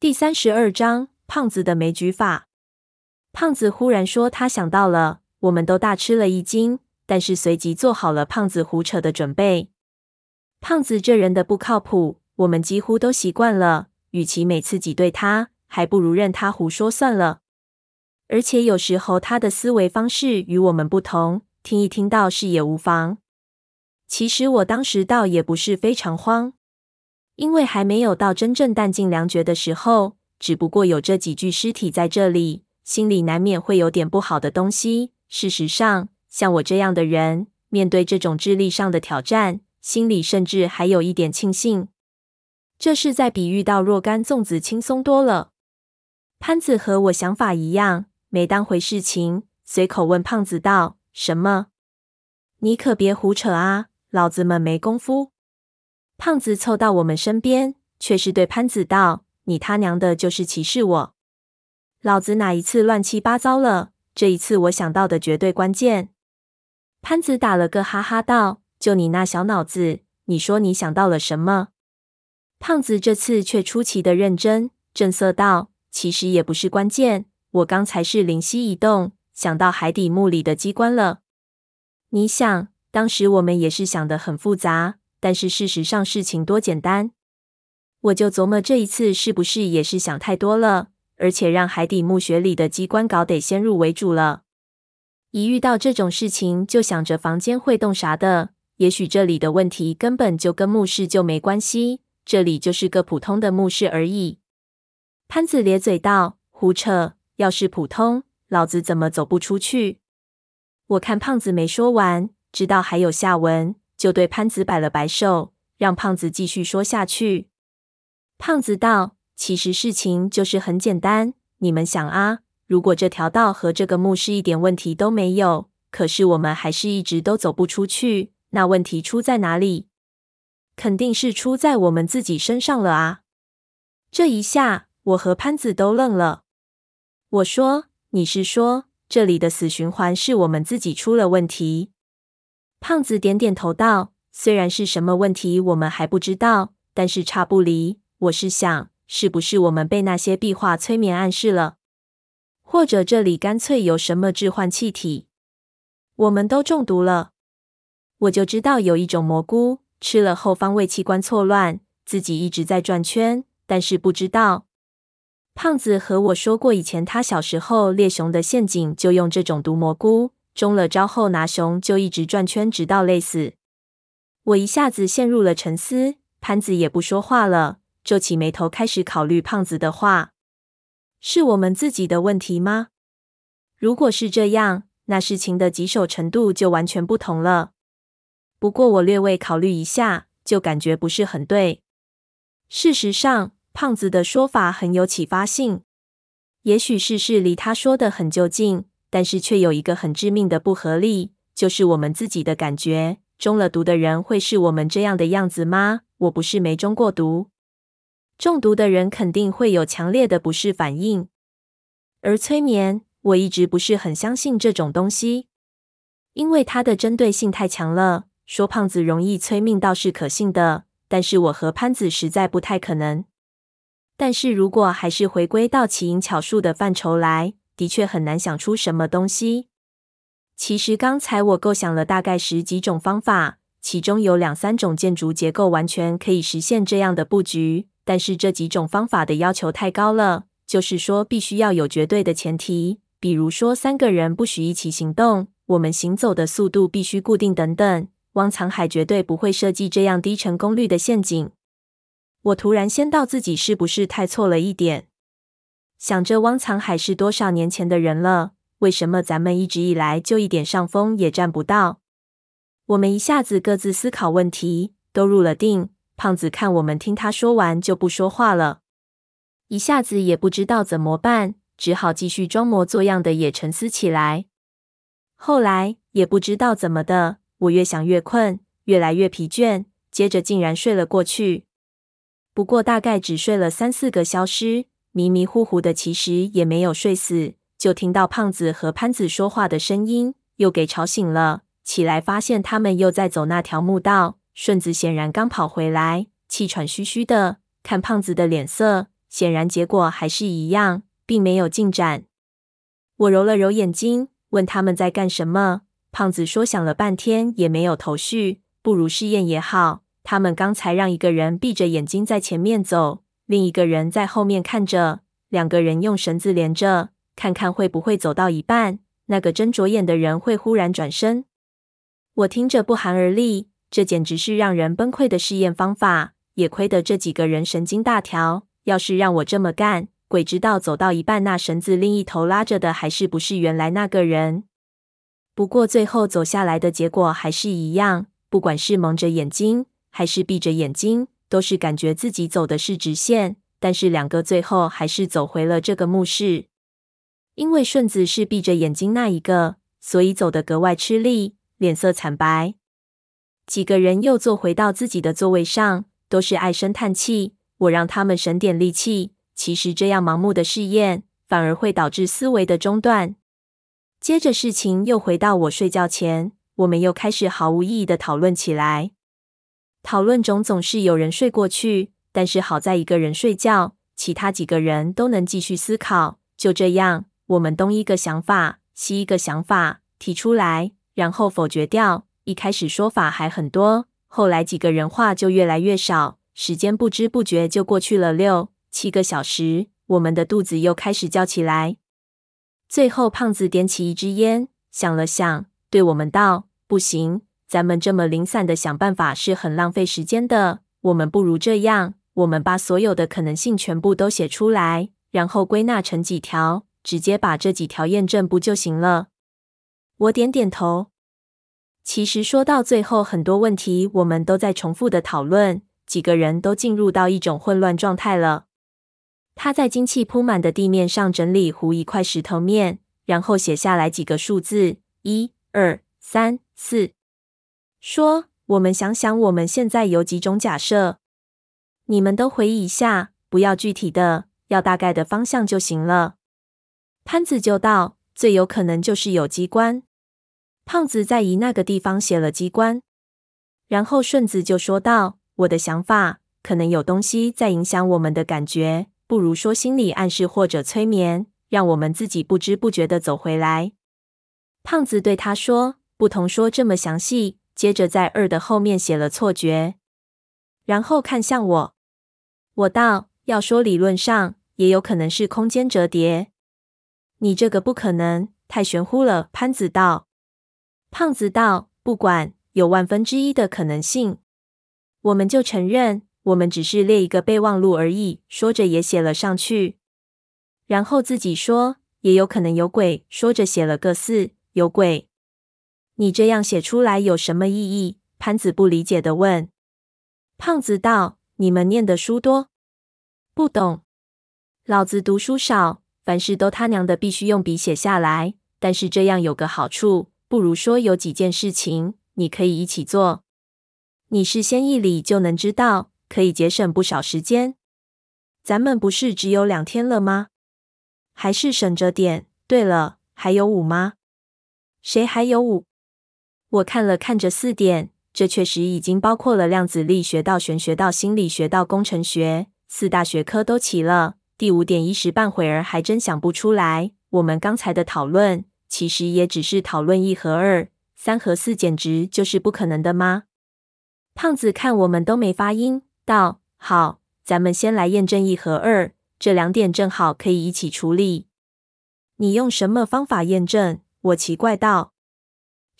第三十二章，胖子的枚举法。胖子忽然说他想到了，我们都大吃了一惊，但是随即做好了胖子胡扯的准备。胖子这人的不靠谱，我们几乎都习惯了。与其每次挤兑他，还不如任他胡说算了。而且有时候他的思维方式与我们不同，听一听倒是也无妨。其实我当时倒也不是非常慌。因为还没有到真正弹尽粮绝的时候，只不过有这几具尸体在这里，心里难免会有点不好的东西。事实上，像我这样的人，面对这种智力上的挑战，心里甚至还有一点庆幸。这是在比遇到若干粽子轻松多了。潘子和我想法一样，没当回事情，随口问胖子道：“什么？你可别胡扯啊，老子们没功夫。”胖子凑到我们身边，却是对潘子道：“你他娘的，就是歧视我！老子哪一次乱七八糟了？这一次我想到的绝对关键。”潘子打了个哈哈道：“就你那小脑子，你说你想到了什么？”胖子这次却出奇的认真，正色道：“其实也不是关键，我刚才是灵犀一动，想到海底墓里的机关了。你想，当时我们也是想的很复杂。”但是事实上，事情多简单。我就琢磨这一次是不是也是想太多了，而且让海底墓穴里的机关搞得先入为主了。一遇到这种事情，就想着房间会动啥的。也许这里的问题根本就跟墓室就没关系，这里就是个普通的墓室而已。潘子咧嘴道：“胡扯！要是普通，老子怎么走不出去？”我看胖子没说完，知道还有下文。就对潘子摆了摆手，让胖子继续说下去。胖子道：“其实事情就是很简单，你们想啊，如果这条道和这个墓室一点问题都没有，可是我们还是一直都走不出去，那问题出在哪里？肯定是出在我们自己身上了啊！”这一下，我和潘子都愣了。我说：“你是说，这里的死循环是我们自己出了问题？”胖子点点头道：“虽然是什么问题，我们还不知道，但是差不离。我是想，是不是我们被那些壁画催眠暗示了？或者这里干脆有什么致幻气体，我们都中毒了？我就知道有一种蘑菇，吃了后方位器官错乱，自己一直在转圈，但是不知道。胖子和我说过，以前他小时候猎熊的陷阱就用这种毒蘑菇。”中了招后，拿熊就一直转圈，直到累死。我一下子陷入了沉思，潘子也不说话了，皱起眉头开始考虑胖子的话：是我们自己的问题吗？如果是这样，那事情的棘手程度就完全不同了。不过我略微考虑一下，就感觉不是很对。事实上，胖子的说法很有启发性，也许事事离他说的很就近。但是却有一个很致命的不合理，就是我们自己的感觉。中了毒的人会是我们这样的样子吗？我不是没中过毒，中毒的人肯定会有强烈的不适反应。而催眠，我一直不是很相信这种东西，因为它的针对性太强了。说胖子容易催命倒是可信的，但是我和潘子实在不太可能。但是如果还是回归到奇淫巧术的范畴来，的确很难想出什么东西。其实刚才我构想了大概十几种方法，其中有两三种建筑结构完全可以实现这样的布局，但是这几种方法的要求太高了，就是说必须要有绝对的前提，比如说三个人不许一起行动，我们行走的速度必须固定等等。汪藏海绝对不会设计这样低成功率的陷阱。我突然先道自己是不是太错了一点？想着汪藏海是多少年前的人了，为什么咱们一直以来就一点上风也占不到？我们一下子各自思考问题，都入了定。胖子看我们听他说完就不说话了，一下子也不知道怎么办，只好继续装模作样的也沉思起来。后来也不知道怎么的，我越想越困，越来越疲倦，接着竟然睡了过去。不过大概只睡了三四个小时。迷迷糊糊的，其实也没有睡死，就听到胖子和潘子说话的声音，又给吵醒了。起来发现他们又在走那条墓道，顺子显然刚跑回来，气喘吁吁的，看胖子的脸色，显然结果还是一样，并没有进展。我揉了揉眼睛，问他们在干什么。胖子说想了半天也没有头绪，不如试验也好。他们刚才让一个人闭着眼睛在前面走，另一个人在后面看着，两个人用绳子连着，看看会不会走到一半，那个睁着眼的人会忽然转身。我听着不寒而栗，这简直是让人崩溃的试验方法。也亏得这几个人神经大条，要是让我这么干，鬼知道走到一半，那绳子另一头拉着的还是不是原来那个人。不过最后走下来的结果还是一样，不管是蒙着眼睛还是闭着眼睛，都是感觉自己走的是直线。但是两个最后还是走回了这个墓室，因为顺子是闭着眼睛那一个，所以走得格外吃力，脸色惨白。几个人又坐回到自己的座位上。都是唉声叹气，我让他们省点力气。其实这样盲目的试验，反而会导致思维的中断。接着事情又回到我睡觉前，我们又开始毫无意义的讨论起来。讨论中总是有人睡过去，但是好在一个人睡觉，其他几个人都能继续思考。就这样，我们东一个想法，西一个想法提出来，然后否决掉。一开始说法还很多。后来几个人话就越来越少，时间不知不觉就过去了六七个小时，我们的肚子又开始叫起来。最后，胖子点起一支烟，想了想，对我们道：“不行，咱们这么零散的想办法是很浪费时间的。我们不如这样，我们把所有的可能性全部都写出来，然后归纳成几条，直接把这几条验证不就行了？”我点点头。其实说到最后，很多问题我们都在重复的讨论，几个人都进入到一种混乱状态了。他在金气铺满的地面上整理糊一块石头面，然后写下来几个数字：一、二、三、四。说：“我们想想，我们现在有几种假设，你们都回忆一下，不要具体的，要大概的方向就行了。”潘子就道：“最有可能就是有机关。”胖子在一那个地方写了机关，然后顺子就说道：“我的想法可能有东西在影响我们的感觉，不如说心理暗示或者催眠，让我们自己不知不觉的走回来。”胖子对他说：“不同说这么详细。”接着在二的后面写了错觉，然后看向我，我道：“要说理论上也有可能是空间折叠，你这个不可能，太玄乎了。”潘子道。胖子道：“不管，有万分之一的可能性，我们就承认，我们只是列一个备忘录而已。”说着也写了上去，然后自己说：“也有可能有鬼。”说着写了个四，有鬼。你这样写出来有什么意义？潘子不理解地问。胖子道：“你们念的书多，不懂。老子读书少，凡事都他娘的必须用笔写下来。但是这样有个好处。”不如说有几件事情你可以一起做，你事先一理就能知道，可以节省不少时间。咱们不是只有两天了吗？还是省着点。对了，还有五吗？谁还有五？我看了看这四点，这确实已经包括了量子力学到玄学到心理学到工程学，四大学科都齐了。第五点一时半会儿还真想不出来。我们刚才的讨论。其实也只是讨论一和二，三和四简直就是不可能的吗？胖子看我们都没发音，道：“好，咱们先来验证一和二，这两点正好可以一起处理。你用什么方法验证？”我奇怪道。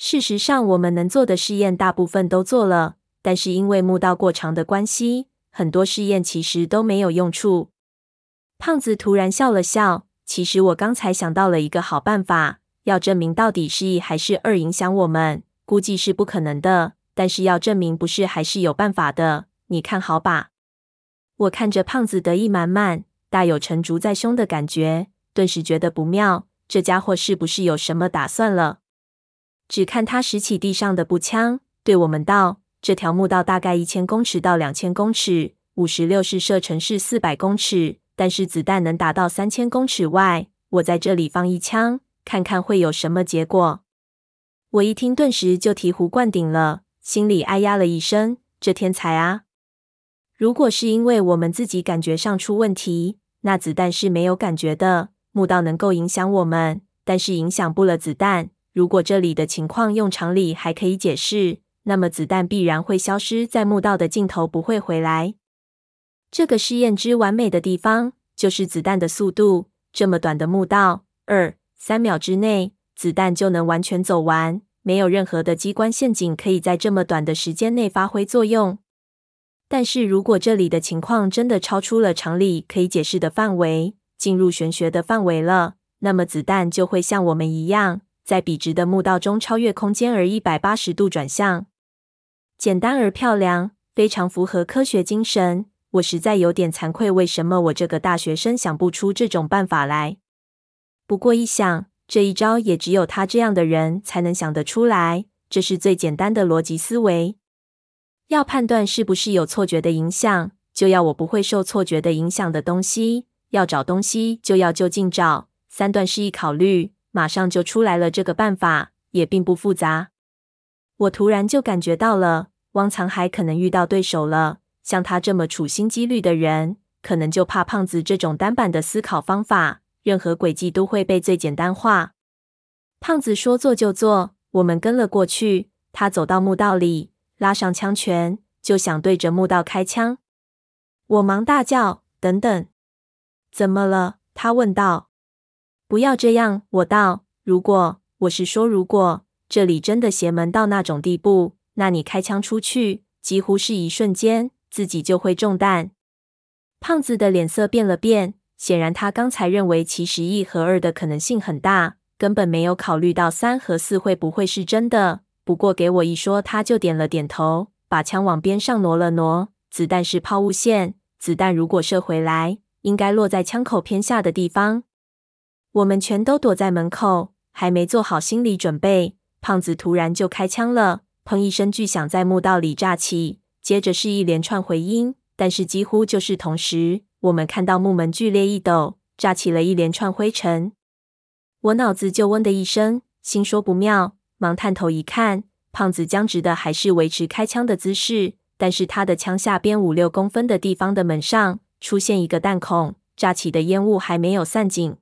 事实上，我们能做的试验大部分都做了，但是因为墓道过长的关系，很多试验其实都没有用处。胖子突然笑了笑，其实我刚才想到了一个好办法。要证明到底是一还是二影响我们，估计是不可能的。但是要证明不是，还是有办法的。你看好吧？我看着胖子得意满满，大有成竹在胸的感觉，顿时觉得不妙。这家伙是不是有什么打算了？只看他拾起地上的步枪，对我们道：“这条墓道大概一千公尺到两千公尺，五十六式射程是四百公尺，但是子弹能达到三千公尺外。我在这里放一枪。”看看会有什么结果。我一听，顿时就醍醐灌顶了，心里哎呀了一声：“这天才啊！如果是因为我们自己感觉上出问题，那子弹是没有感觉的。木道能够影响我们，但是影响不了子弹。如果这里的情况用常理还可以解释，那么子弹必然会消失在墓道的尽头，不会回来。这个试验之完美的地方，就是子弹的速度。这么短的墓道，二三秒之内，子弹就能完全走完，没有任何的机关陷阱可以在这么短的时间内发挥作用。但是如果这里的情况真的超出了常理可以解释的范围，进入玄学的范围了，那么子弹就会像我们一样，在笔直的墓道中超越空间而一百八十度转向。简单而漂亮，非常符合科学精神。我实在有点惭愧，为什么我这个大学生想不出这种办法来？不过一想，这一招也只有他这样的人才能想得出来，这是最简单的逻辑思维。要判断是不是有错觉的影响，就要我不会受错觉的影响的东西。要找东西，就要就近找。三段示意考虑，马上就出来了。这个办法也并不复杂。我突然就感觉到了，汪藏海可能遇到对手了。像他这么处心积虑的人，可能就怕胖子这种单板的思考方法，任何诡计都会被最简单化。胖子说做就做，我们跟了过去。他走到墓道里。拉上枪拳，就想对着墓道开枪。我忙大叫：“等等，怎么了？”他问道。“不要这样。”我道。“如果，我是说，如果这里真的邪门到那种地步，那你开枪出去，几乎是一瞬间，自己就会中弹。”胖子的脸色变了变，显然他刚才认为其实一和二的可能性很大，根本没有考虑到三和四会不会是真的。不过给我一说，他就点了点头，把枪往边上挪了挪。子弹是抛物线，子弹如果射回来，应该落在枪口偏下的地方。我们全都躲在门口，还没做好心理准备，胖子突然就开枪了，砰一声巨响在墓道里炸起，接着是一连串回音，但是几乎就是同时，我们看到木门剧烈一抖，炸起了一连串灰尘。我脑子就嗡的一声，心说不妙。忙探头一看，胖子僵直的还是维持开枪的姿势，但是他的枪下边五六公分的地方的门上出现一个弹孔，炸起的烟雾还没有散尽。